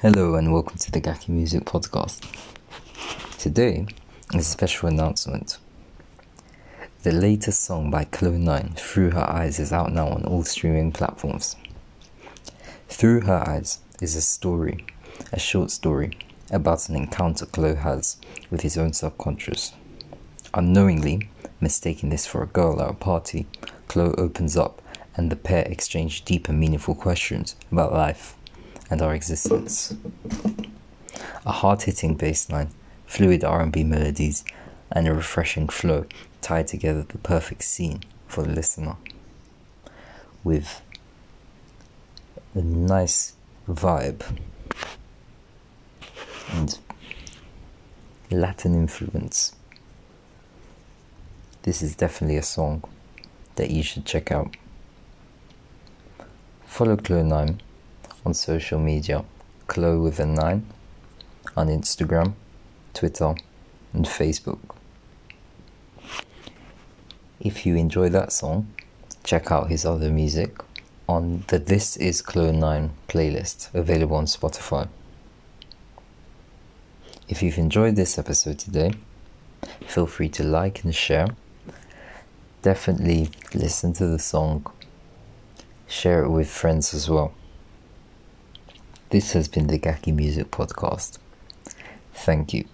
Hello and welcome to the Gaki Music Podcast. Today is a special announcement. The latest song by Clo9, Through Her Eyes, is out now on all streaming platforms. Through Her Eyes is a story, a short story, about an encounter Clo has with his own subconscious. Unknowingly, mistaking this for a girl at a party, Clo opens up and the pair exchange deep and meaningful questions about life and our existence. A hard-hitting bass line, fluid R&B melodies, and a refreshing flow tie together the perfect scene for the listener. With a nice vibe and Latin influence. This is definitely a song that you should check out. Follow Clo9 on social media, Clo with a 9 on Instagram, Twitter, and Facebook. If you enjoy that song, check out his other music on the This Is Clo9 playlist available on Spotify. If you've enjoyed this episode today, feel free to like and share. Definitely listen to the song, share it with friends as well. This has been the Gaki Music Podcast. Thank you.